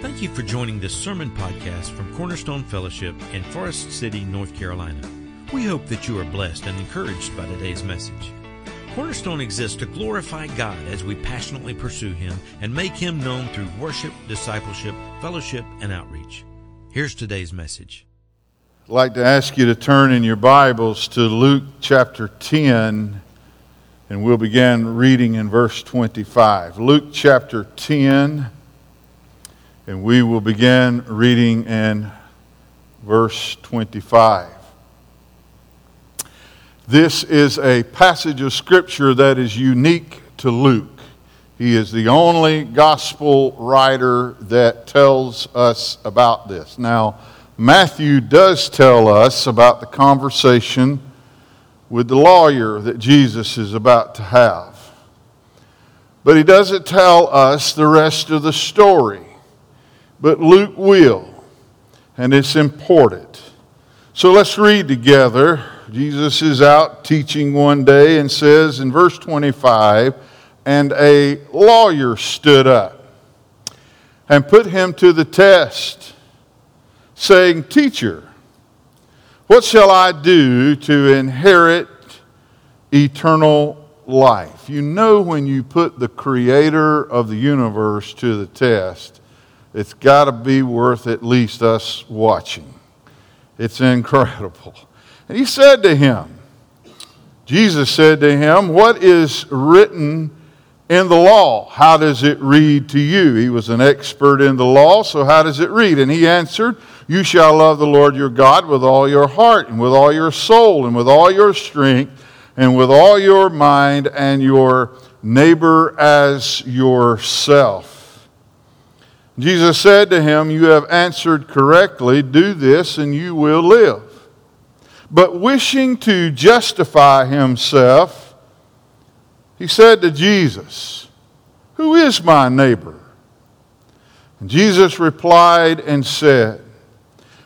Thank you for joining this sermon podcast from Cornerstone Fellowship in Forest City, North Carolina. We hope that you are blessed and encouraged by today's message. Cornerstone exists to glorify God as we passionately pursue Him and make Him known through worship, discipleship, fellowship, and outreach. Here's today's message. I'd like to ask you to turn in your Bibles to Luke chapter 10, and we'll begin reading in verse 25. Luke chapter 10 and we will begin reading in verse 25. This is a passage of Scripture that is unique to Luke. He is the only gospel writer that tells us about this. Now, Matthew does tell us about the conversation with the lawyer that Jesus is about to have. But he doesn't tell us the rest of the story but Luke will, and it's important. So let's read together. Jesus is out teaching one day and says in verse 25, and a lawyer stood up and put him to the test, saying, Teacher, what shall I do to inherit eternal life? You know, when you put the creator of the universe to the test, it's got to be worth at least us watching. It's incredible. And he said to him, Jesus said to him, What is written in the law? How does it read to you? He was an expert in the law, so how does it read? And he answered, You shall love the Lord your God with all your heart, and with all your soul, and with all your strength, and with all your mind, and your neighbor as yourself. Jesus said to him, You have answered correctly. Do this, and you will live. But wishing to justify himself, he said to Jesus, Who is my neighbor? And Jesus replied and said,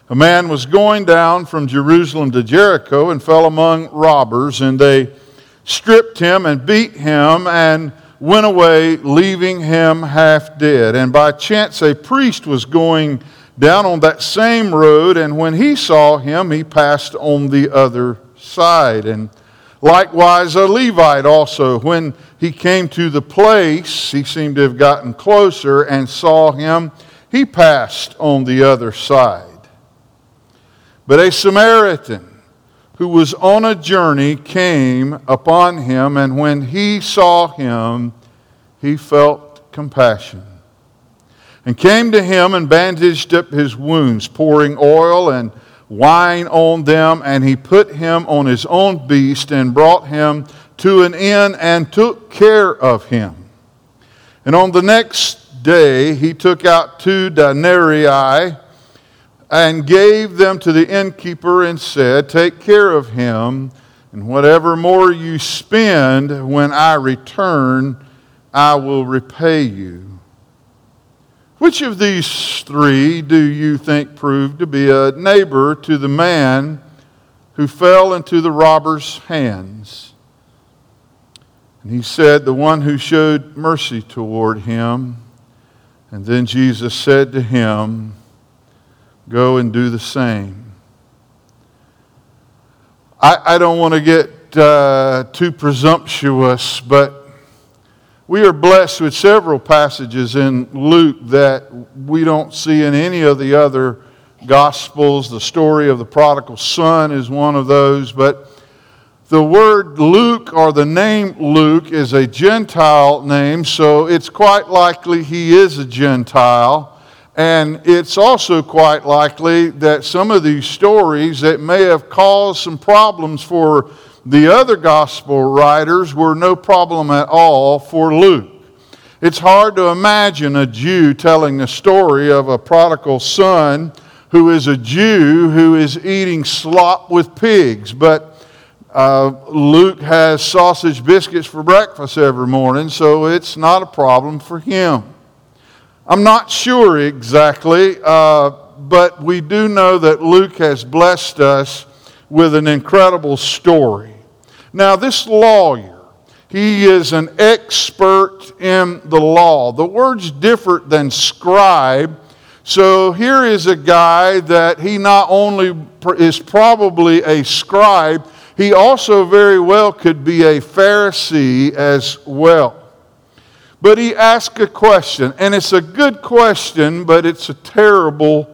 A man was going down from Jerusalem to Jericho and fell among robbers, and they stripped him and beat him and went away, leaving him half dead. And by chance, a priest was going down on that same road, and when he saw him, he passed on the other side. And likewise, a Levite also, when he came to the place, he seemed to have gotten closer and saw him, he passed on the other side. But a Samaritan, who was on a journey came upon him, and when he saw him, he felt compassion and came to him and bandaged up his wounds, pouring oil and wine on them, and he put him on his own beast and brought him to an inn and took care of him. And on the next day he took out two denarii and gave them to the innkeeper and said, Take care of him, and whatever more you spend when I return, I will repay you. Which of these three do you think proved to be a neighbor to the man who fell into the robber's hands? And he said, The one who showed mercy toward him. And then Jesus said to him, Go and do the same. I, I don't want to get uh, too presumptuous, but we are blessed with several passages in Luke that we don't see in any of the other Gospels. The story of the prodigal son is one of those, but the word Luke or the name Luke is a Gentile name, so it's quite likely he is a Gentile. And it's also quite likely that some of these stories that may have caused some problems for the other gospel writers were no problem at all for Luke. It's hard to imagine a Jew telling the story of a prodigal son who is a Jew who is eating slop with pigs, but uh, Luke has sausage biscuits for breakfast every morning, so it's not a problem for him. I'm not sure exactly, uh, but we do know that Luke has blessed us with an incredible story. Now, this lawyer, he is an expert in the law. The word's different than scribe So here is a guy that he not only is probably a scribe, he also very well could be a Pharisee as well. But he asked a question, and it's a good question, but it's a terrible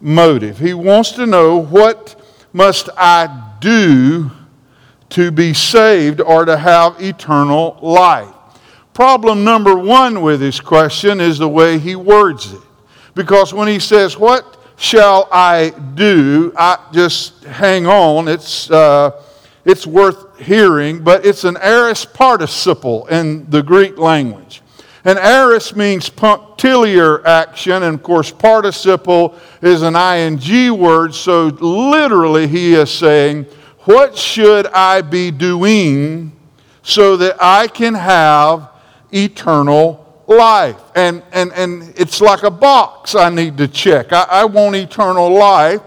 motive. He wants to know what must I do to be saved or to have eternal life? Problem number one with his question is the way he words it. Because when he says, What shall I do? I just hang on. It's, uh, it's worth hearing, but it's an aorist participle in the Greek language. And aorist means punctiliar action, and of course, participle is an ing word, so literally he is saying, What should I be doing so that I can have eternal life. And, and, and it's like a box I need to check. I, I want eternal life,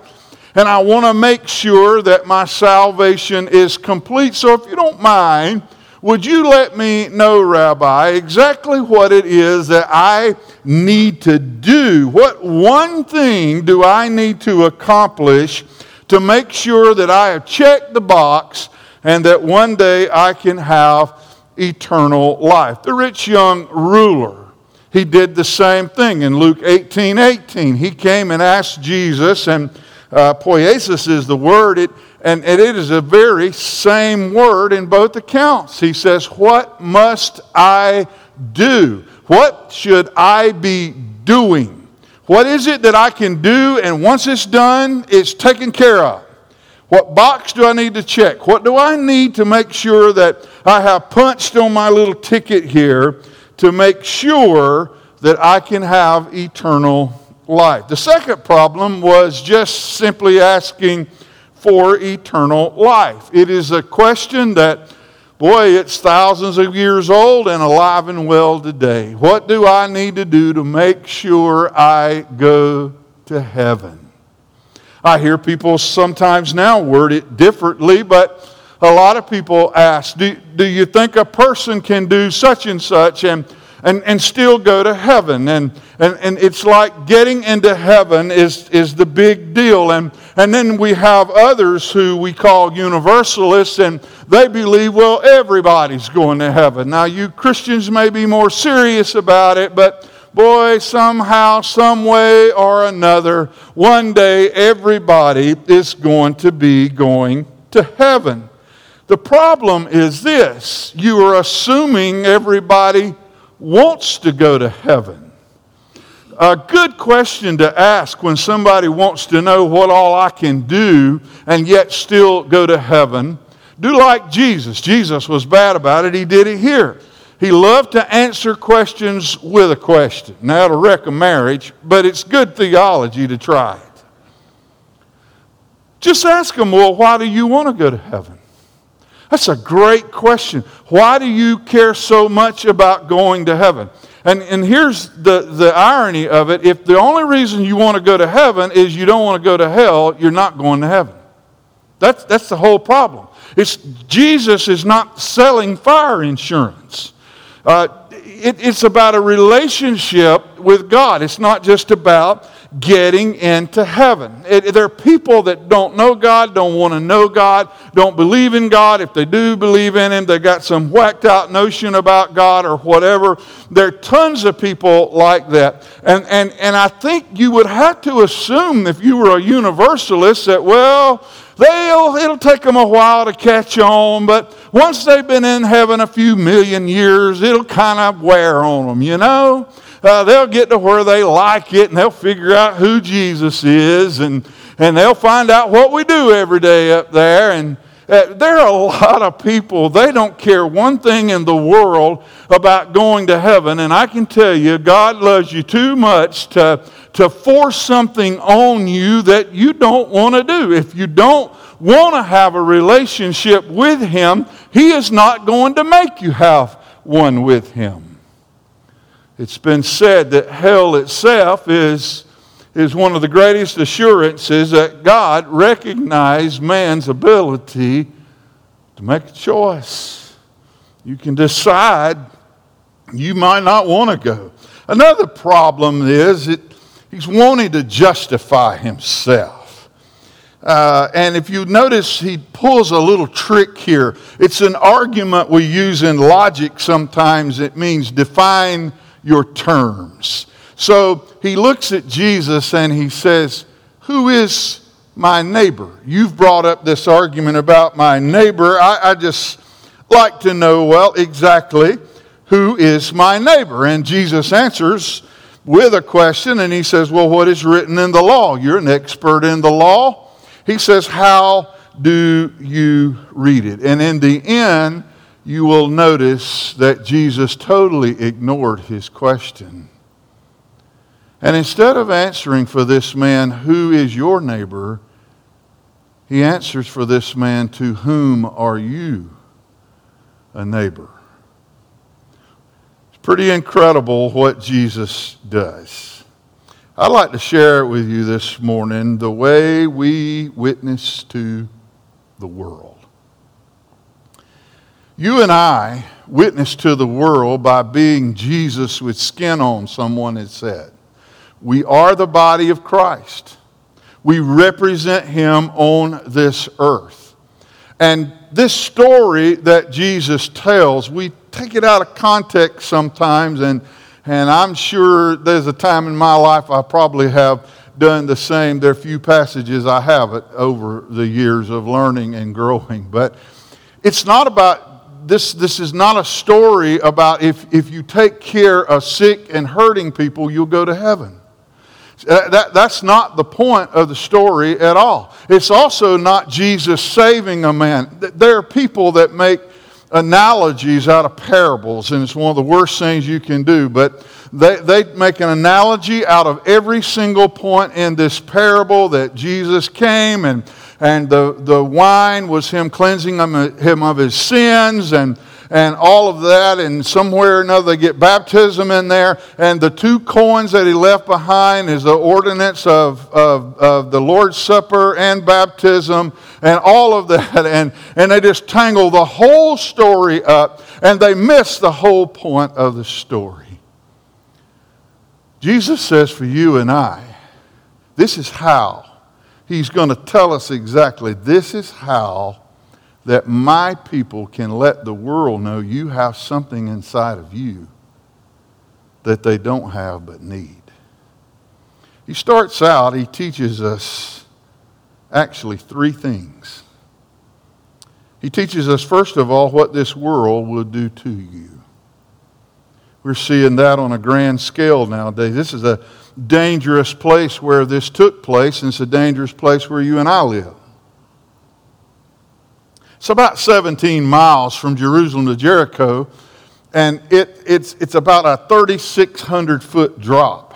and I want to make sure that my salvation is complete. So if you don't mind, would you let me know, Rabbi, exactly what it is that I need to do? What one thing do I need to accomplish to make sure that I have checked the box and that one day I can have eternal life. The rich young ruler, he did the same thing in Luke 18 18. He came and asked Jesus, and uh, poiesis is the word, it, and, it is a very same word in both accounts. He says, What must I do? What should I be doing? What is it that I can do, and once it's done, it's taken care of? What box do I need to check? What do I need to make sure that I have punched on my little ticket here to make sure that I can have eternal life? The second problem was just simply asking for eternal life. It is a question that, boy, it's thousands of years old and alive and well today. What do I need to do to make sure I go to heaven? I hear people sometimes now word it differently, but a lot of people ask, do, do you think a person can do such and such and, and, and still go to heaven? And, and, and it's like getting into heaven is, is the big deal. And, and then we have others who we call universalists, and they believe, well, everybody's going to heaven. Now, you Christians may be more serious about it, but boy, somehow, some way or another, one day everybody is going to be going to heaven. The problem is this you are assuming everybody wants to go to heaven. A good question to ask when somebody wants to know what all I can do and yet still go to heaven. Do like Jesus. Jesus was bad about it, he did it here. He loved to answer questions with a question. Now, it'll wreck a marriage, but it's good theology to try it. Just ask him, well, why do you want to go to heaven? That's a great question. Why do you care so much about going to heaven? And, and here's the, the irony of it if the only reason you want to go to heaven is you don't want to go to hell, you're not going to heaven. That's, that's the whole problem. It's, Jesus is not selling fire insurance. Uh, it, it's about a relationship with God. It's not just about getting into heaven. It, there are people that don't know God, don't want to know God, don't believe in God. If they do believe in Him, they've got some whacked out notion about God or whatever. There are tons of people like that. And, and, and I think you would have to assume, if you were a universalist, that, well, They'll, it'll take them a while to catch on, but once they've been in heaven a few million years, it'll kind of wear on them, you know? Uh, they'll get to where they like it and they'll figure out who Jesus is and, and they'll find out what we do every day up there. And uh, there are a lot of people, they don't care one thing in the world about going to heaven. And I can tell you, God loves you too much to to force something on you that you don't want to do. If you don't want to have a relationship with Him, He is not going to make you have one with Him. It's been said that hell itself is, is one of the greatest assurances that God recognized man's ability to make a choice. You can decide you might not want to go. Another problem is it He's wanting to justify himself. Uh, and if you notice, he pulls a little trick here. It's an argument we use in logic sometimes. It means define your terms. So he looks at Jesus and he says, Who is my neighbor? You've brought up this argument about my neighbor. I, I just like to know, well, exactly who is my neighbor? And Jesus answers with a question and he says, Well, what is written in the law? You're an expert in the law. He says, How do you read it? And in the end, you will notice that Jesus totally ignored his question. And instead of answering for this man, Who is your neighbor? he answers for this man, To whom are you a neighbor? It's pretty incredible what Jesus does. I'd like to share with you this morning the way we witness to the world. You and I witness to the world by being Jesus with skin on, someone had said. We are the body of Christ. We represent him on this earth. And this story that Jesus tells, we take it out of context sometimes, and, and I'm sure there's a time in my life I probably have done the same. There are few passages I have it over the years of learning and growing, but it's not about this. This is not a story about if, if you take care of sick and hurting people, you'll go to heaven. Uh, that, that's not the point of the story at all. It's also not Jesus saving a man. There are people that make analogies out of parables, and it's one of the worst things you can do. But they, they make an analogy out of every single point in this parable that Jesus came, and, and the, the wine was him cleansing him, of his sins, and and all of that, and somewhere or another they get baptism in there. And the two coins that he left behind is the ordinance of, of, of the Lord's Supper and baptism and all of that. And, and they just tangle the whole story up and they miss the whole point of the story. Jesus says for you and I, this is how. He's going to tell us exactly this is how that my people can let the world know you have something inside of you that they don't have but need. He starts out, he teaches us actually three things. He teaches us, first of all, what this world will do to you. We're seeing that on a grand scale nowadays. This is a dangerous place where this took place, and it's a dangerous place where you and I live. It's about 17 miles from Jerusalem to Jericho, and it, it's, it's about a 3,600 foot drop.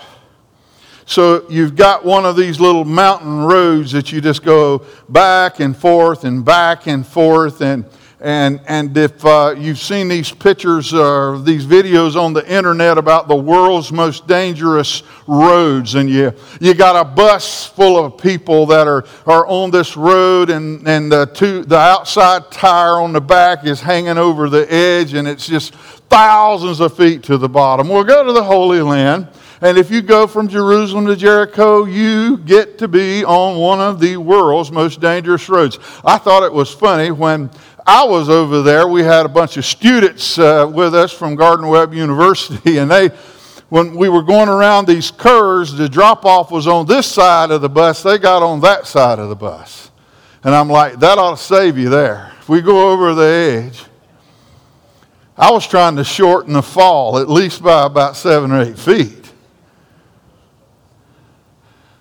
So you've got one of these little mountain roads that you just go back and forth and back and forth, and and, and if uh, you've seen these pictures or these videos on the internet about the world's most dangerous roads, and you, you got a bus full of people that are, are on this road, and, and the, two, the outside tire on the back is hanging over the edge, and it's just thousands of feet to the bottom. We'll go to the Holy Land. And if you go from Jerusalem to Jericho, you get to be on one of the world's most dangerous roads. I thought it was funny when I was over there. We had a bunch of students uh, with us from Gardner-Webb University, and they, when we were going around these curves, the drop off was on this side of the bus. They got on that side of the bus. And I'm like, that ought to save you there. If we go over the edge, I was trying to shorten the fall at least by about seven or eight feet.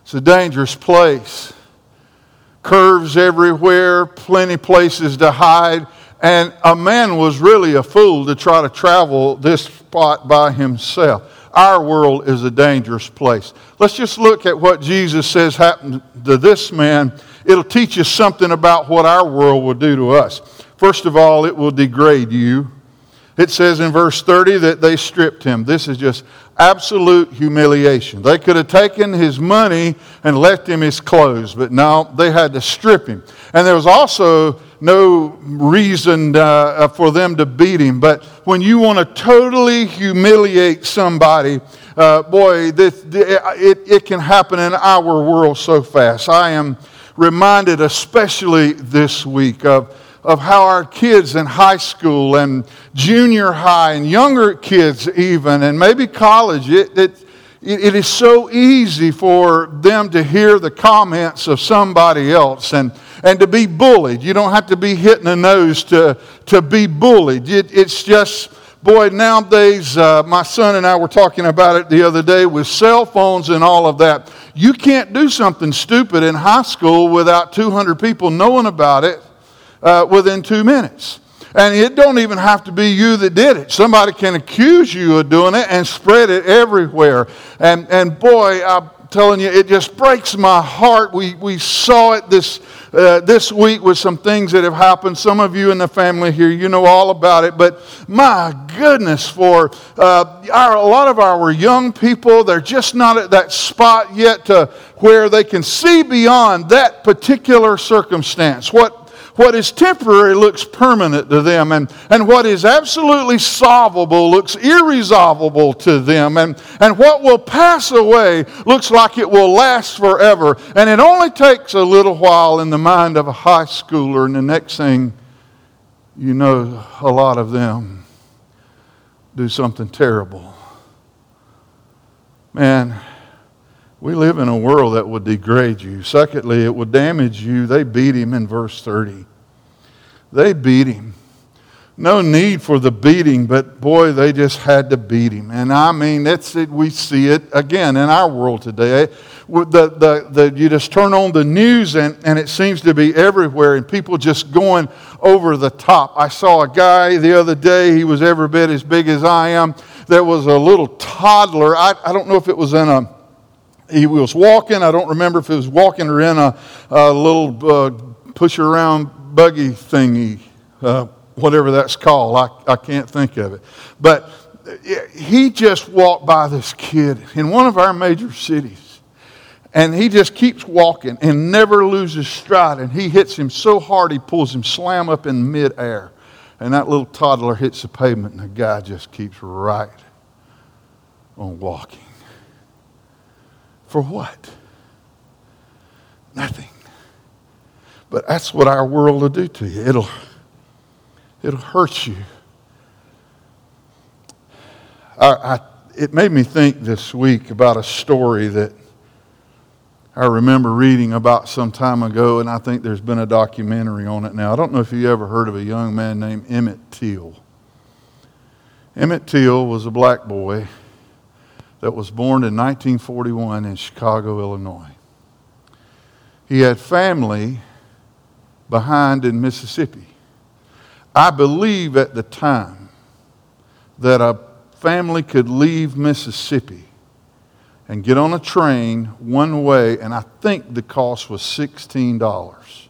It's a dangerous place curves everywhere, plenty places to hide. And a man was really a fool to try to travel this spot by himself. Our world is a dangerous place. Let's just look at what Jesus says happened to this man. It'll teach us something about what our world will do to us. First of all, it will degrade you. It says in verse 30 that they stripped him. This is just absolute humiliation. They could have taken his money and left him his clothes, but now they had to strip him. And there was also no reason uh, for them to beat him. But when you want to totally humiliate somebody, uh, boy, this, it, it can happen in our world so fast. I am reminded, especially this week, of, of how our kids in high school and junior high and younger kids, even, and maybe college, it, it, it is so easy for them to hear the comments of somebody else and, and to be bullied. You don't have to be hit in the nose to, to be bullied. It, it's just, boy, nowadays, uh, my son and I were talking about it the other day with cell phones and all of that. You can't do something stupid in high school without 200 people knowing about it uh, within two minutes. And it don't even have to be you that did it. Somebody can accuse you of doing it and spread it everywhere. And, and boy, I'm telling you, it just breaks my heart. We, we saw it this, uh, this week with some things that have happened. Some of you in the family here, you know all about it. But my goodness, for uh, our, a lot of our young people, they're just not at that spot yet to where they can see beyond that particular circumstance. What what is temporary looks permanent to them, and, and what is absolutely solvable looks irresolvable to them, and, and what will pass away looks like it will last forever. And it only takes a little while in the mind of a high schooler, and the next thing you know, a lot of them do something terrible. Man, we live in a world that would degrade you. Secondly, it would damage you. They beat him in verse 30. They beat him. No need for the beating, but boy, they just had to beat him. And I mean, that's it. We see it again in our world today. The, the, the, you just turn on the news and, and it seems to be everywhere, and people just going over the top. I saw a guy the other day, he was every bit as big as I am. There was a little toddler. I, I don't know if it was in a he was walking. I don't remember if he was walking or in a, a little uh, push around buggy thingy, uh, whatever that's called. I, I can't think of it. But he just walked by this kid in one of our major cities. And he just keeps walking and never loses stride. And he hits him so hard he pulls him slam up in midair. And that little toddler hits the pavement, and the guy just keeps right on walking. For what? Nothing. But that's what our world will do to you. It'll, it'll hurt you. I, I, it made me think this week about a story that I remember reading about some time ago, and I think there's been a documentary on it now. I don't know if you ever heard of a young man named Emmett Till. Emmett Till was a black boy that was born in 1941 in Chicago, Illinois. He had family behind in Mississippi. I believe at the time that a family could leave Mississippi and get on a train one way, and I think the cost was $16.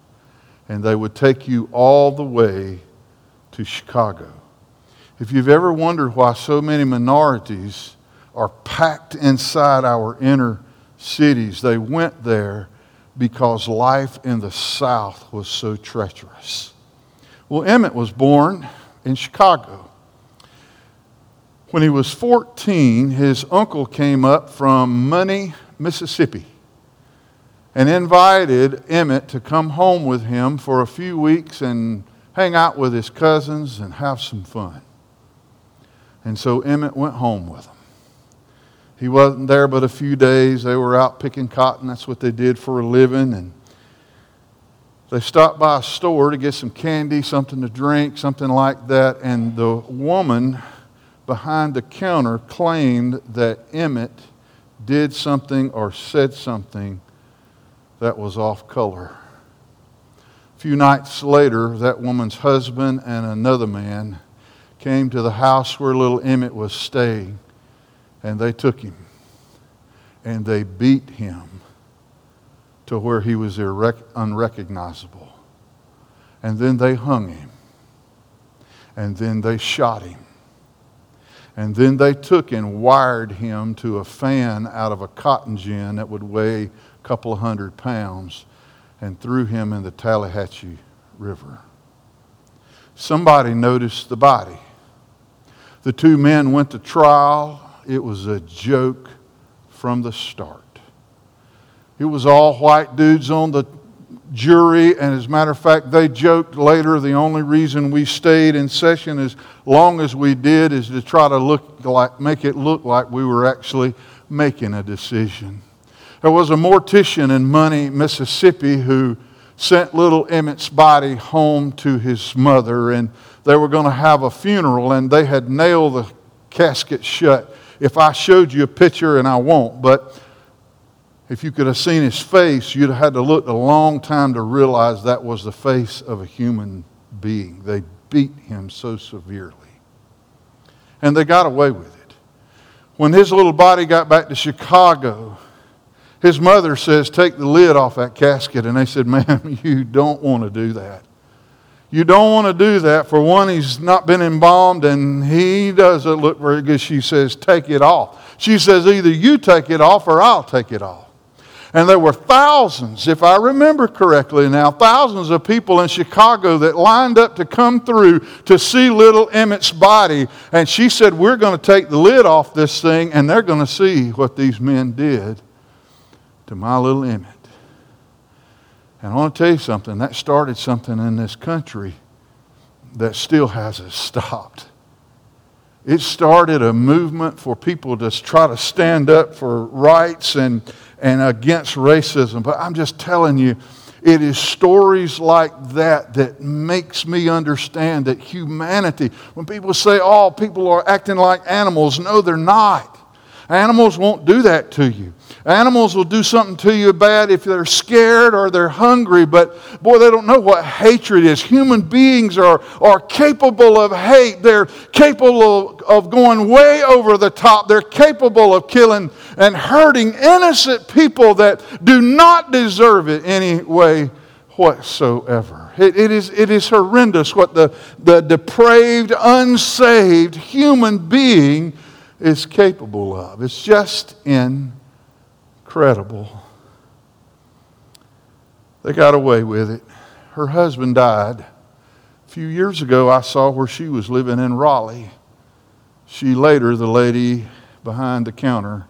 And they would take you all the way to Chicago. If you've ever wondered why so many minorities are packed inside our inner cities. They went there because life in the South was so treacherous. Well, Emmett was born in Chicago. When he was 14, his uncle came up from Money, Mississippi, and invited Emmett to come home with him for a few weeks and hang out with his cousins and have some fun. And so Emmett went home with them. He wasn't there but a few days. They were out picking cotton. That's what they did for a living. And they stopped by a store to get some candy, something to drink, something like that. And the woman behind the counter claimed that Emmett did something or said something that was off color. A few nights later, that woman's husband and another man came to the house where little Emmett was staying and they took him and they beat him to where he was irrec- unrecognizable. And then they hung him. And then they shot him. And then they took and wired him to a fan out of a cotton gin that would weigh a couple of hundred pounds and threw him in the Tallahatchie River. Somebody noticed the body. The two men went to trial it was a joke from the start. It was all white dudes on the jury, and as a matter of fact, they joked later the only reason we stayed in session as long as we did is to try to look like, make it look like we were actually making a decision. There was a mortician in Money, Mississippi, who sent little Emmett's body home to his mother, and they were going to have a funeral, and they had nailed the casket shut. If I showed you a picture, and I won't, but if you could have seen his face, you'd have had to look a long time to realize that was the face of a human being. They beat him so severely. And they got away with it. When his little body got back to Chicago, his mother says, Take the lid off that casket. And they said, Ma'am, you don't want to do that. You don't want to do that. For one, he's not been embalmed and he doesn't look very good. She says, Take it off. She says, Either you take it off or I'll take it off. And there were thousands, if I remember correctly now, thousands of people in Chicago that lined up to come through to see little Emmett's body. And she said, We're going to take the lid off this thing and they're going to see what these men did to my little Emmett. And I want to tell you something that started something in this country that still hasn't stopped. It started a movement for people to try to stand up for rights and, and against racism. But I'm just telling you, it is stories like that that makes me understand that humanity, when people say, oh, people are acting like animals, no, they're not. Animals won't do that to you. Animals will do something to you bad if they're scared or they're hungry, but boy, they don't know what hatred is. Human beings are, are capable of hate. They're capable of, going way over the top. They're capable of killing and hurting innocent people that do not deserve it any way whatsoever. It, it, is, it is horrendous what the, the depraved, unsaved human being is capable of. It's just incredible. They got away with it. Her husband died. A few years ago, I saw where she was living in Raleigh. She later, the lady behind the counter,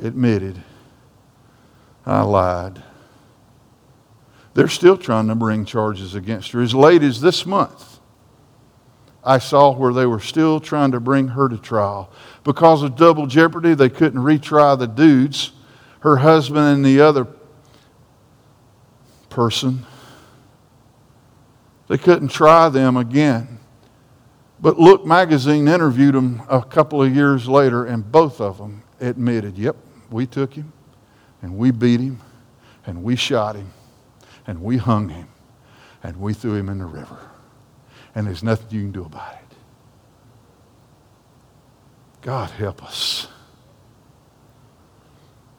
admitted, I lied. They're still trying to bring charges against her as late as this month. I saw where they were still trying to bring her to trial. Because of double jeopardy, they couldn't retry the dudes, her husband and the other person. They couldn't try them again. But Look magazine interviewed them a couple of years later, and both of them admitted, yep, we took him, and we beat him, and we shot him, and we hung him, and we threw him in the river and there's nothing you can do about it. God help us.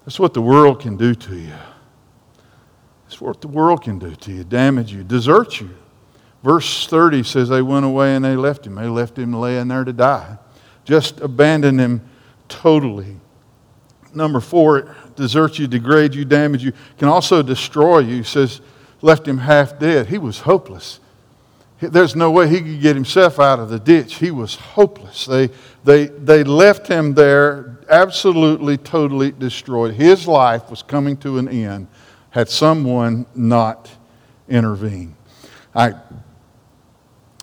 That's what the world can do to you. That's what the world can do to you damage you, desert you. Verse 30 says they went away and they left him. They left him laying there to die. Just abandoned him totally. Number four, desert you, degrade you, damage you, can also destroy you. Says, left him half dead. He was hopeless. There's no way he could get himself out of the ditch. He was hopeless. They, they, they left him there absolutely, totally destroyed. His life was coming to an end had someone not intervened. I,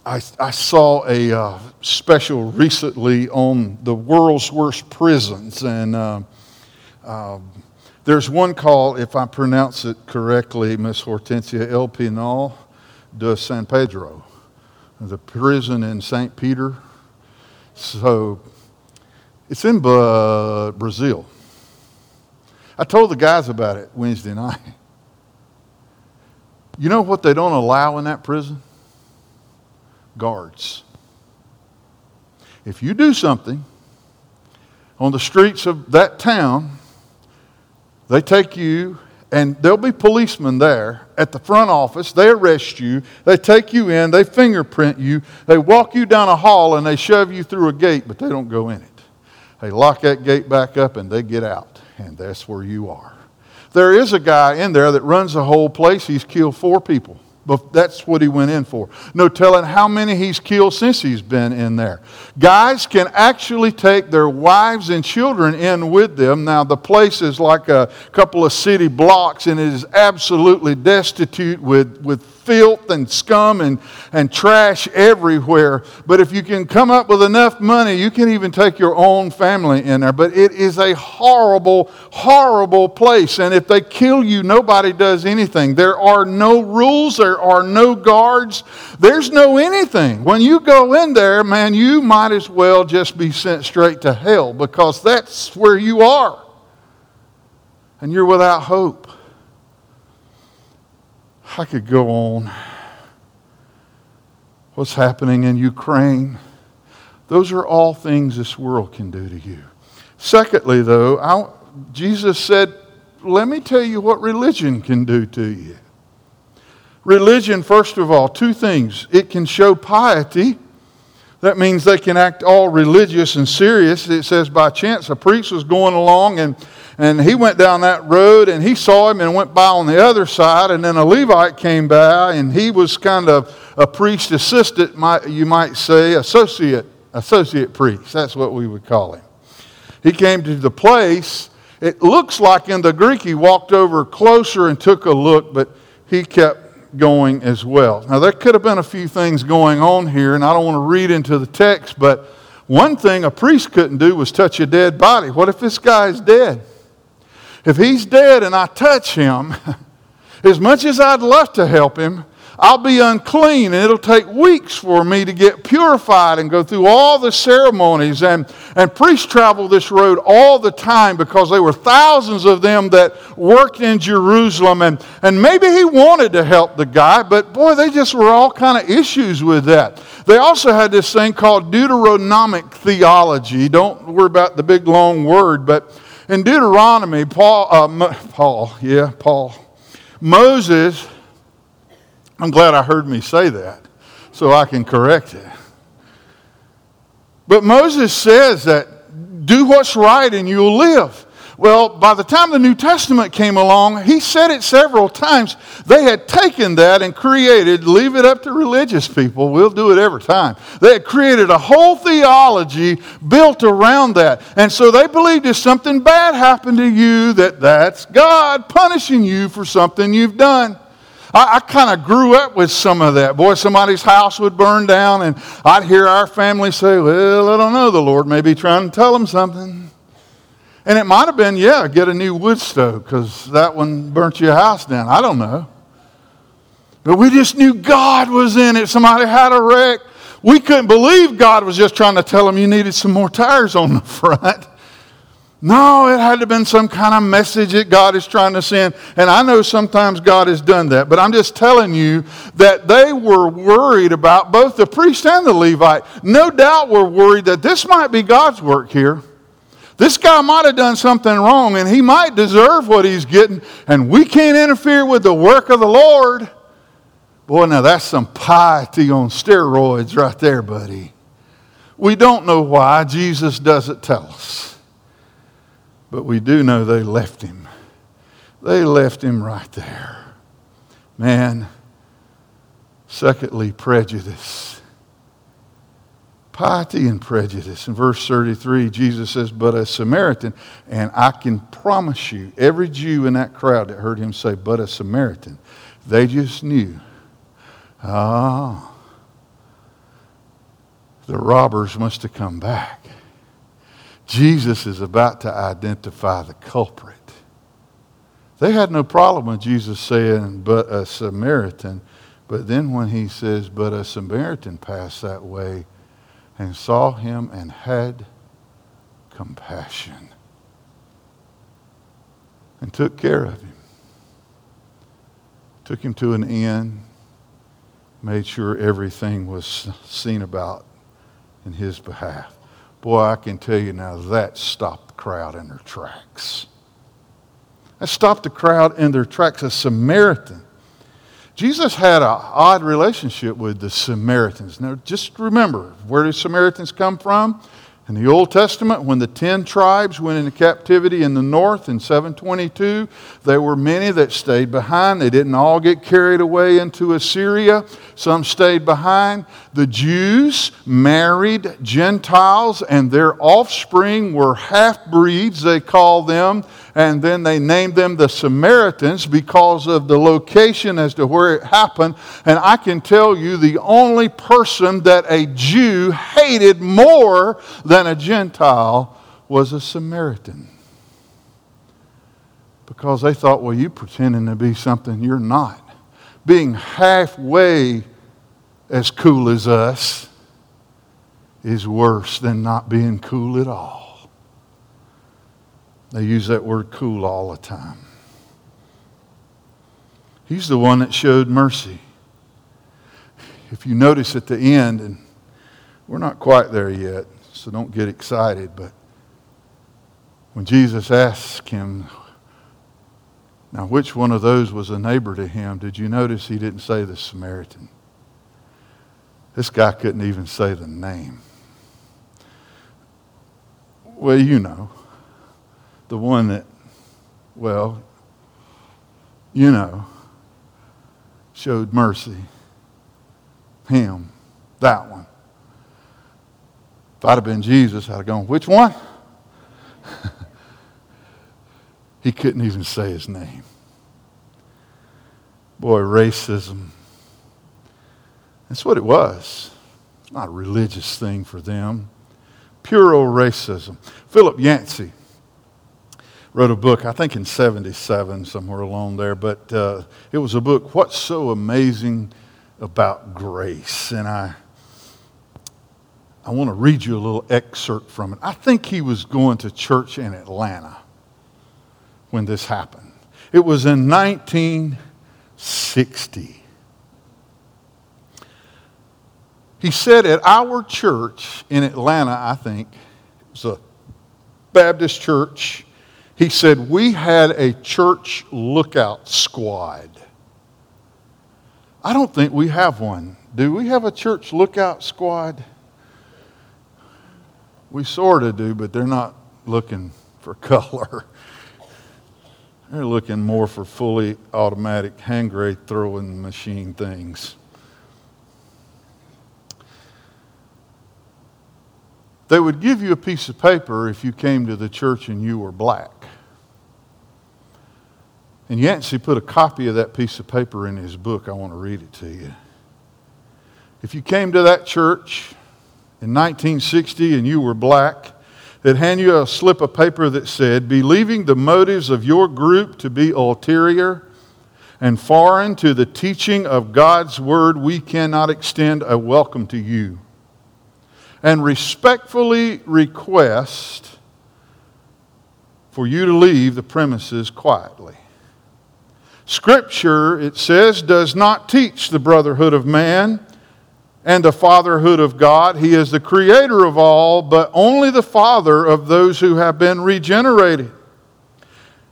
I, I saw a uh, special recently on the world's worst prisons, and uh, uh, there's one called, if I pronounce it correctly, Miss Hortensia El Penal de San Pedro the prison in St. Peter. So it's in uh, Brazil. I told the guys about it Wednesday night. You know what they don't allow in that prison? Guards. If you do something on the streets of that town, they take you and there'll be policemen there at the front office. They arrest you, they take you in, they fingerprint you, they walk you down a hall, and they shove you through a gate, but they don't go in it. They lock that gate back up and they get out, and that's where you are. There is a guy in there that runs the whole place. He's killed four people that's what he went in for. No telling how many he's killed since he's been in there. Guys can actually take their wives and children in with them. Now, the place is like a couple of city blocks, and it is absolutely destitute with, with filth and scum and, and trash everywhere. But if you can come up with enough money, you can even take your own family in there. But it is a horrible, horrible place. And if they kill you, nobody does anything. There are no rules, there are no guards, there's no anything. When you go in there, man, you might as well just be sent straight to hell because that's where you are. And you're without hope. I could go on. What's happening in Ukraine? Those are all things this world can do to you. Secondly, though, I, Jesus said, Let me tell you what religion can do to you. Religion, first of all, two things. It can show piety. That means they can act all religious and serious. It says by chance a priest was going along and and he went down that road and he saw him and went by on the other side. And then a Levite came by and he was kind of a priest assistant, you might say, associate, associate priest. That's what we would call him. He came to the place. It looks like in the Greek he walked over closer and took a look, but he kept going as well. Now, there could have been a few things going on here, and I don't want to read into the text, but one thing a priest couldn't do was touch a dead body. What if this guy is dead? If he's dead and I touch him, as much as I'd love to help him, I'll be unclean and it'll take weeks for me to get purified and go through all the ceremonies. And, and priests travel this road all the time because there were thousands of them that worked in Jerusalem. And, and maybe he wanted to help the guy, but boy, they just were all kind of issues with that. They also had this thing called Deuteronomic theology. Don't worry about the big long word, but in Deuteronomy, Paul, uh, Paul, yeah, Paul, Moses, I'm glad I heard me say that so I can correct it. But Moses says that do what's right and you'll live. Well, by the time the New Testament came along, he said it several times. They had taken that and created, leave it up to religious people, we'll do it every time. They had created a whole theology built around that. And so they believed if something bad happened to you, that that's God punishing you for something you've done. I, I kind of grew up with some of that. Boy, somebody's house would burn down, and I'd hear our family say, Well, I don't know, the Lord may be trying to tell them something. And it might have been, yeah, get a new wood stove because that one burnt your house down. I don't know. But we just knew God was in it. Somebody had a wreck. We couldn't believe God was just trying to tell them you needed some more tires on the front. No, it had to have been some kind of message that God is trying to send. And I know sometimes God has done that, but I'm just telling you that they were worried about both the priest and the Levite. No doubt were worried that this might be God's work here. This guy might have done something wrong and he might deserve what he's getting, and we can't interfere with the work of the Lord. Boy, now that's some piety on steroids right there, buddy. We don't know why. Jesus doesn't tell us. But we do know they left him. They left him right there. Man, secondly, prejudice piety and prejudice. In verse 33, Jesus says, But a Samaritan, and I can promise you, every Jew in that crowd that heard him say, But a Samaritan, they just knew, ah, the robbers must have come back. Jesus is about to identify the culprit. They had no problem with Jesus saying, But a Samaritan. But then when he says, But a Samaritan passed that way, and saw him and had compassion and took care of him. Took him to an inn, made sure everything was seen about in his behalf. Boy, I can tell you now that stopped the crowd in their tracks. That stopped the crowd in their tracks. A Samaritan Jesus had an odd relationship with the Samaritans. Now, just remember where do Samaritans come from? In the Old Testament, when the ten tribes went into captivity in the north in 722, there were many that stayed behind. They didn't all get carried away into Assyria. Some stayed behind. The Jews married Gentiles, and their offspring were half breeds, they called them and then they named them the Samaritans because of the location as to where it happened. And I can tell you the only person that a Jew hated more than a Gentile was a Samaritan. Because they thought, well, you pretending to be something you're not. Being halfway as cool as us is worse than not being cool at all. They use that word cool all the time. He's the one that showed mercy. If you notice at the end, and we're not quite there yet, so don't get excited, but when Jesus asked him, now which one of those was a neighbor to him, did you notice he didn't say the Samaritan? This guy couldn't even say the name. Well, you know the one that, well, you know, showed mercy. Him, that one. If I'd have been Jesus, I'd have gone, which one? he couldn't even say his name. Boy, racism. That's what it was. It's not a religious thing for them. Pure old racism. Philip Yancey wrote a book, I think in 77, somewhere along there, but uh, it was a book, What's So Amazing About Grace? And I, I want to read you a little excerpt from it. I think he was going to church in Atlanta when this happened. It was in 1960. He said at our church in Atlanta, I think, it was a Baptist church he said, We had a church lookout squad. I don't think we have one. Do we have a church lookout squad? We sort of do, but they're not looking for color. They're looking more for fully automatic hand grenade throwing machine things. They would give you a piece of paper if you came to the church and you were black. And Yancey put a copy of that piece of paper in his book. I want to read it to you. If you came to that church in 1960 and you were black, they'd hand you a slip of paper that said, Believing the motives of your group to be ulterior and foreign to the teaching of God's word, we cannot extend a welcome to you and respectfully request for you to leave the premises quietly. Scripture, it says, does not teach the brotherhood of man and the fatherhood of God. He is the creator of all, but only the father of those who have been regenerated.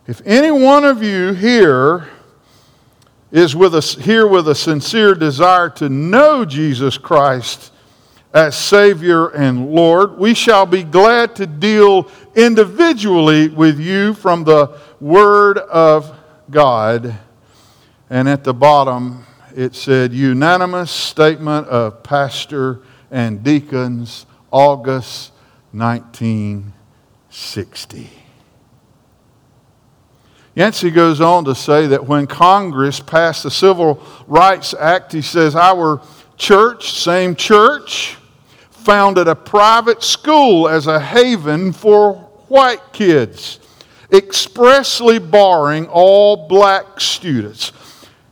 If any one of you here is with us here with a sincere desire to know Jesus Christ as Savior and Lord, we shall be glad to deal individually with you from the Word of God and at the bottom, it said, unanimous statement of pastor and deacons, August 1960. Yancey goes on to say that when Congress passed the Civil Rights Act, he says, Our church, same church, founded a private school as a haven for white kids, expressly barring all black students.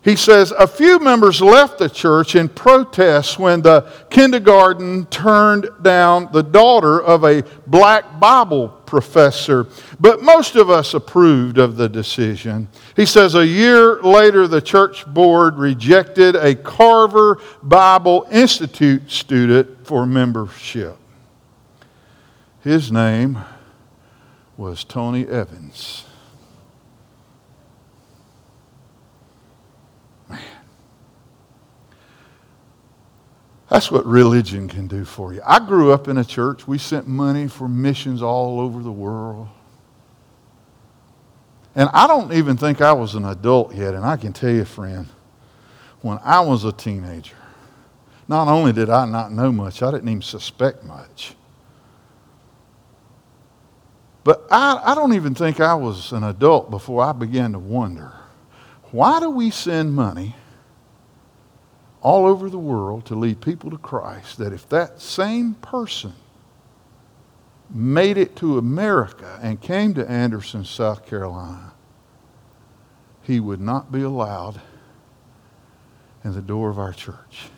He says, A few members left the church in protest when the kindergarten turned down the daughter of a black Bible professor, but most of us approved of the decision. He says, A year later, the church board rejected a Carver Bible Institute student for membership. His name was Tony Evans. That's what religion can do for you. I grew up in a church. We sent money for missions all over the world. And I don't even think I was an adult yet. And I can tell you, friend, when I was a teenager, not only did I not know much, I didn't even suspect much. But I, I don't even think I was an adult before I began to wonder why do we send money all over the world to lead people to Christ that if that same person made it to America and came to Anderson, South Carolina, he would not be allowed in the door of our church.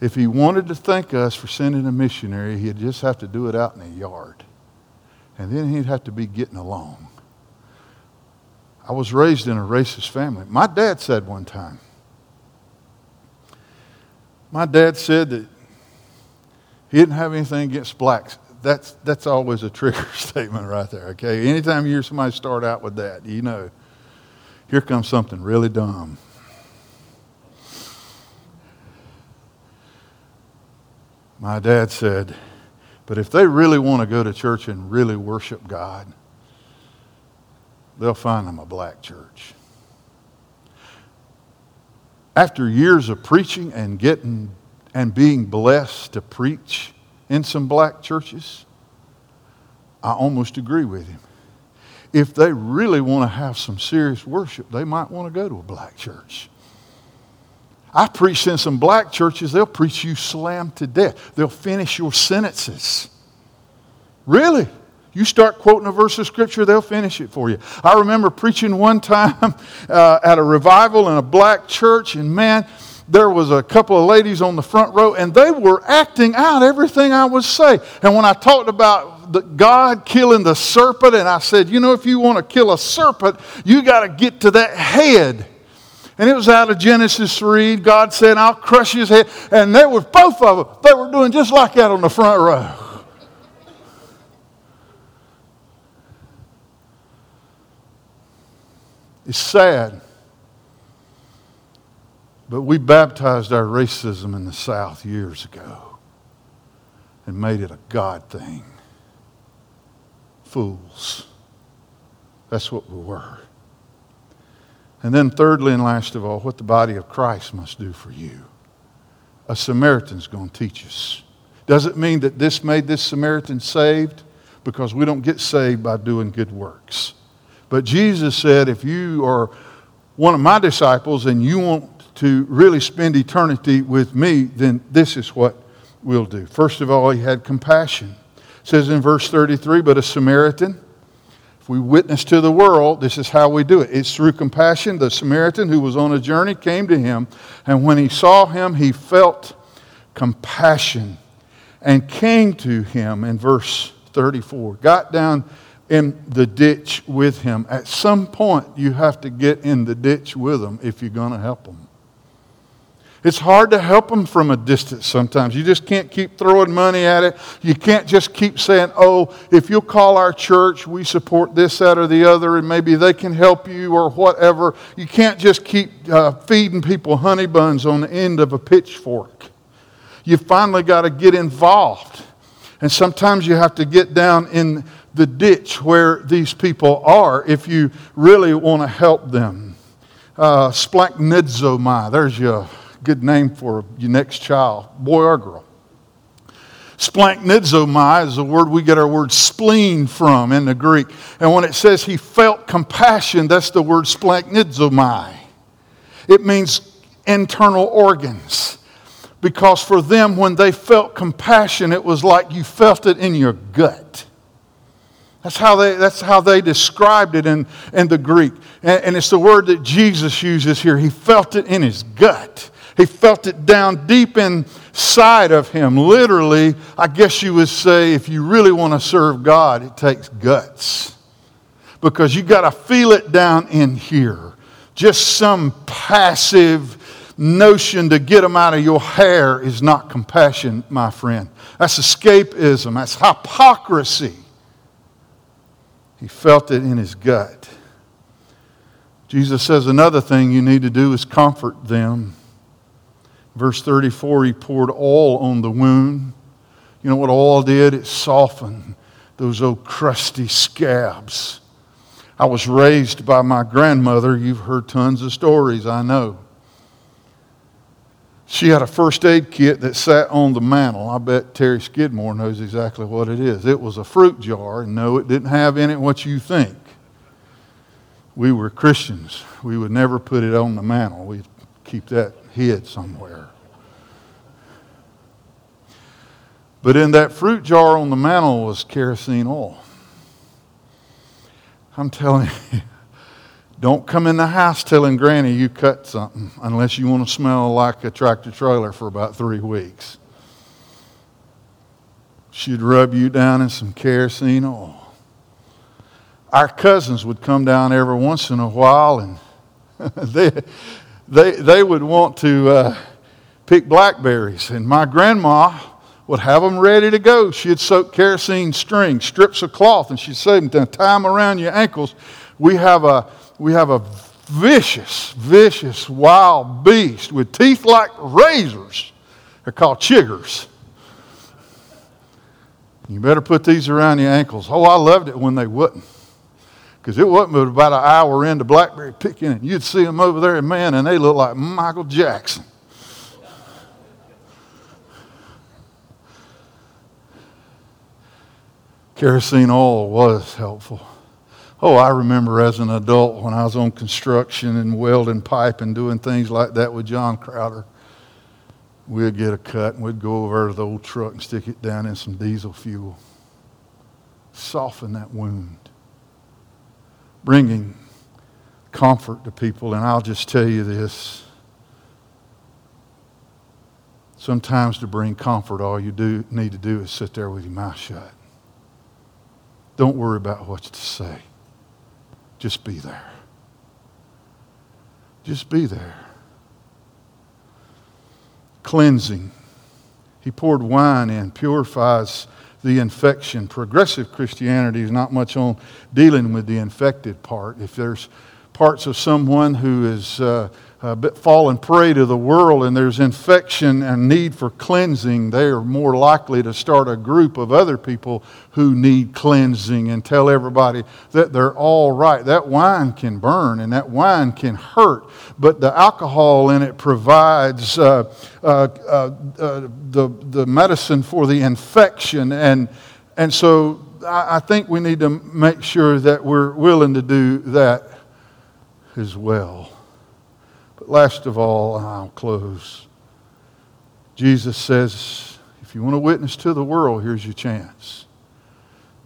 If he wanted to thank us for sending a missionary, he'd just have to do it out in the yard. And then he'd have to be getting along. I was raised in a racist family. My dad said one time, my dad said that he didn't have anything against blacks. That's, that's always a trigger statement right there, okay? Anytime you hear somebody start out with that, you know, here comes something really dumb. My dad said, but if they really want to go to church and really worship God, they'll find them a black church after years of preaching and getting and being blessed to preach in some black churches, I almost agree with him. If they really want to have some serious worship, they might want to go to a black church. I preached in some black churches, they'll preach you slammed to death. They'll finish your sentences. Really? You start quoting a verse of Scripture, they'll finish it for you. I remember preaching one time uh, at a revival in a black church, and man, there was a couple of ladies on the front row, and they were acting out everything I was saying. And when I talked about the God killing the serpent, and I said, you know, if you want to kill a serpent, you got to get to that head. And it was out of Genesis 3. God said, I'll crush his head. And there was both of them. They were doing just like that on the front row. It's sad. But we baptized our racism in the South years ago and made it a God thing. Fools. That's what we were. And then, thirdly and last of all, what the body of Christ must do for you. A Samaritan's going to teach us. Does it mean that this made this Samaritan saved? Because we don't get saved by doing good works. But Jesus said, if you are one of my disciples and you want to really spend eternity with me, then this is what we'll do. First of all, he had compassion. It says in verse 33, but a Samaritan, if we witness to the world, this is how we do it. It's through compassion. The Samaritan who was on a journey came to him, and when he saw him, he felt compassion and came to him in verse 34. Got down in the ditch with him. At some point, you have to get in the ditch with them if you're going to help them. It's hard to help them from a distance sometimes. You just can't keep throwing money at it. You can't just keep saying, oh, if you'll call our church, we support this, that, or the other, and maybe they can help you or whatever. You can't just keep uh, feeding people honey buns on the end of a pitchfork. You finally got to get involved. And sometimes you have to get down in the ditch where these people are if you really want to help them. Uh, splanchnizomai, there's your good name for your next child, boy or girl. Splanchnizomai is the word we get our word spleen from in the Greek. And when it says he felt compassion, that's the word splanchnizomai. It means internal organs. Because for them, when they felt compassion, it was like you felt it in your gut. That's how they, that's how they described it in, in the Greek. And, and it's the word that Jesus uses here. He felt it in his gut. He felt it down deep inside of him. Literally, I guess you would say, if you really want to serve God, it takes guts. Because you got to feel it down in here. Just some passive notion to get them out of your hair is not compassion, my friend. That's escapism. That's hypocrisy. He felt it in his gut. Jesus says another thing you need to do is comfort them. Verse 34 He poured oil on the wound. You know what oil did? It softened those old crusty scabs. I was raised by my grandmother. You've heard tons of stories, I know. She had a first aid kit that sat on the mantel. I bet Terry Skidmore knows exactly what it is. It was a fruit jar, and no, it didn't have in it what you think. We were Christians. We would never put it on the mantle. We'd keep that hid somewhere. But in that fruit jar on the mantle was kerosene oil. I'm telling you, don't come in the house telling Granny you cut something unless you want to smell like a tractor trailer for about three weeks. She'd rub you down in some kerosene oil. Our cousins would come down every once in a while and they, they, they would want to uh, pick blackberries. And my grandma would have them ready to go. She'd soak kerosene string, strips of cloth, and she'd say, tie them around your ankles. We have a, we have a vicious, vicious wild beast with teeth like razors. They're called chiggers. You better put these around your ankles. Oh, I loved it when they wouldn't. Because it wasn't but about an hour into blackberry picking, and you'd see them over there, man, and they look like Michael Jackson. kerosene oil was helpful. Oh, I remember as an adult when I was on construction and welding pipe and doing things like that with John Crowder. We'd get a cut and we'd go over to the old truck and stick it down in some diesel fuel. Soften that wound. Bringing comfort to people. And I'll just tell you this. Sometimes to bring comfort, all you do, need to do is sit there with your mouth shut. Don't worry about what to say. Just be there. Just be there. Cleansing. He poured wine in, purifies the infection. Progressive Christianity is not much on dealing with the infected part. If there's parts of someone who is uh, fallen prey to the world and there's infection and need for cleansing, they are more likely to start a group of other people who need cleansing and tell everybody that they're all right. That wine can burn and that wine can hurt, but the alcohol in it provides uh, uh, uh, uh the, the medicine for the infection. And, and so I think we need to make sure that we're willing to do that as well. But last of all, I'll close. Jesus says, if you want to witness to the world, here's your chance.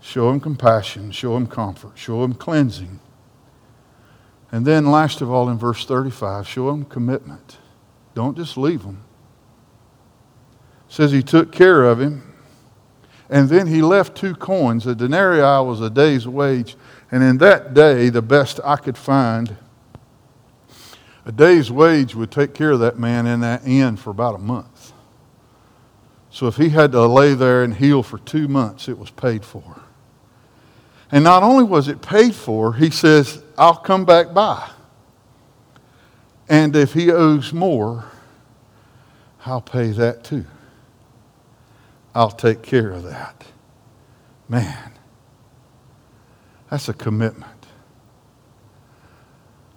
Show them compassion, show them comfort, show them cleansing. And then, last of all, in verse 35, show them commitment. Don't just leave them. It says he took care of him, and then he left two coins. A denarii was a day's wage, and in that day, the best I could find, a day's wage would take care of that man in that inn for about a month. So if he had to lay there and heal for two months, it was paid for. And not only was it paid for, he says, I'll come back by. And if he owes more, I'll pay that too. I'll take care of that. Man, that's a commitment.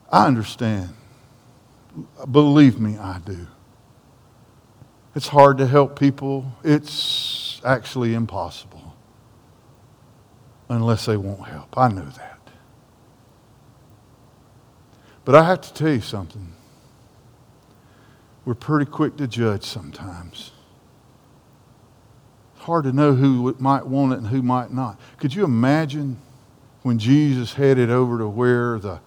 I understand Believe me, I do. It's hard to help people. It's actually impossible unless they won't help. I know that. But I have to tell you something. We're pretty quick to judge sometimes. It's hard to know who might want it and who might not. Could you imagine when Jesus headed over to where the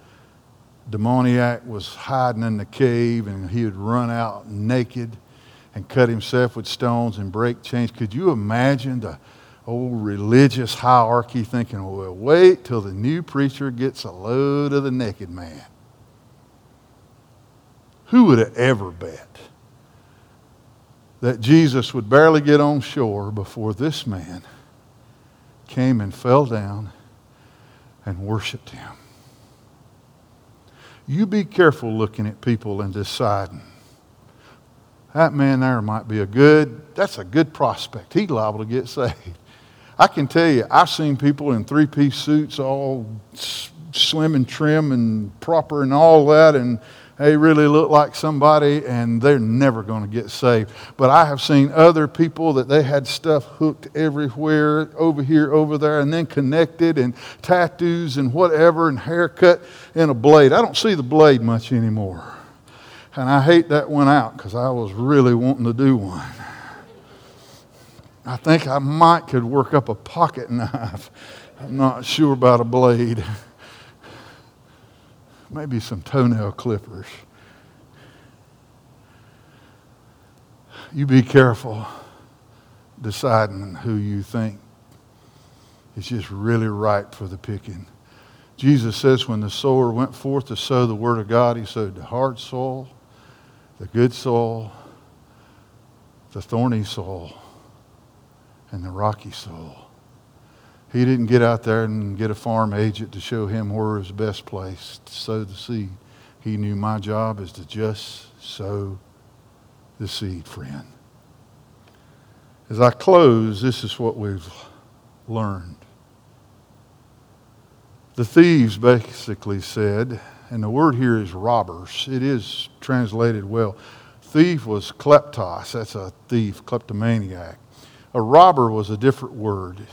demoniac was hiding in the cave and he would run out naked and cut himself with stones and break chains. Could you imagine the old religious hierarchy thinking, well, wait till the new preacher gets a load of the naked man? Who would have ever bet that Jesus would barely get on shore before this man came and fell down and worshiped him? You be careful looking at people and deciding that man there might be a good, that's a good prospect. He's liable to get saved. I can tell you, I've seen people in three piece suits, all slim and trim and proper and all that, and they really look like somebody and they're never going to get saved. But I have seen other people that they had stuff hooked everywhere, over here, over there, and then connected and tattoos and whatever and haircut and a blade. I don't see the blade much anymore. And I hate that went out because I was really wanting to do one. I think I might could work up a pocket knife. I'm not sure about a blade maybe some toenail clippers. You be careful deciding who you think is just really ripe for the picking. Jesus says when the sower went forth to sow the word of God, he sowed the hard soil, the good soil, the thorny soil, and the rocky soil. He didn't get out there and get a farm agent to show him where was the best place to sow the seed. He knew my job is to just sow the seed, friend. As I close, this is what we've learned. The thieves basically said, and the word here is robbers. It is translated well. Thief was kleptos, that's a thief, kleptomaniac. A robber was a different word.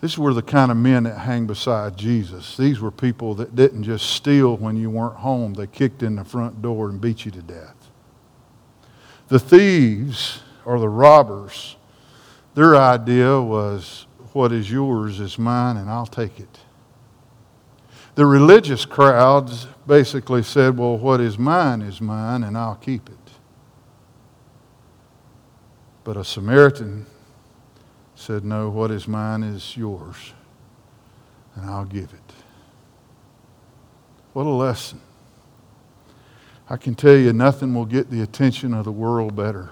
These were the kind of men that hang beside Jesus. These were people that didn't just steal when you weren't home, they kicked in the front door and beat you to death. The thieves, or the robbers, their idea was what is yours is mine and I'll take it. The religious crowds basically said, well, what is mine is mine and I'll keep it. But a Samaritan said, No, what is mine is yours, and I'll give it. What a lesson. I can tell you, nothing will get the attention of the world better.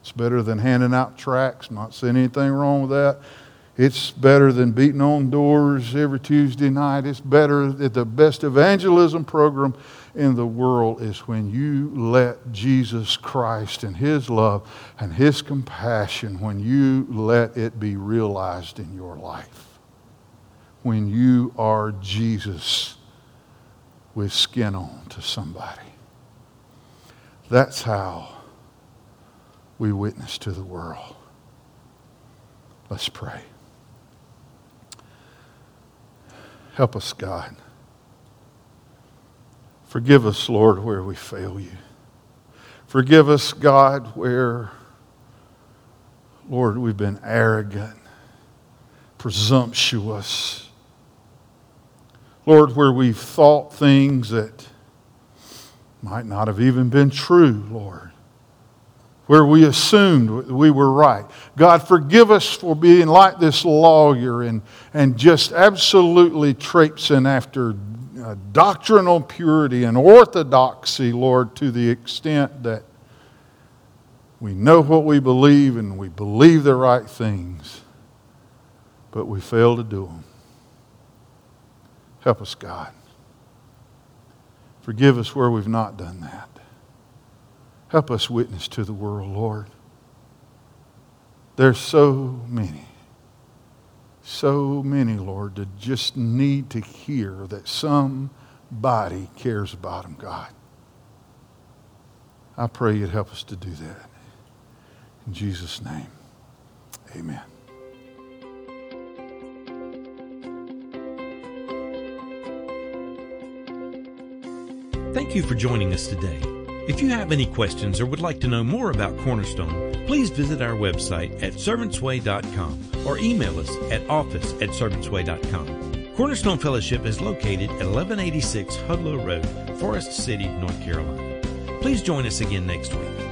It's better than handing out tracts. Not saying anything wrong with that. It's better than beating on doors every Tuesday night. It's better that the best evangelism program in the world is when you let Jesus Christ and His love and His compassion, when you let it be realized in your life. When you are Jesus with skin on to somebody. That's how we witness to the world. Let's pray. Help us, God. Forgive us, Lord, where we fail you. Forgive us, God, where, Lord, we've been arrogant, presumptuous. Lord, where we've thought things that might not have even been true, Lord. Where we assumed we were right. God, forgive us for being like this lawyer and, and just absolutely traipsing after uh, doctrinal purity and orthodoxy, Lord, to the extent that we know what we believe and we believe the right things, but we fail to do them. Help us, God. Forgive us where we've not done that. Help us witness to the world, Lord. There's so many so many, Lord, that just need to hear that somebody cares about them, God. I pray you'd help us to do that. In Jesus' name, amen. Thank you for joining us today. If you have any questions or would like to know more about Cornerstone, please visit our website at servantsway.com or email us at office at servantsway.com. Cornerstone Fellowship is located at 1186 Hudlow Road, Forest City, North Carolina. Please join us again next week.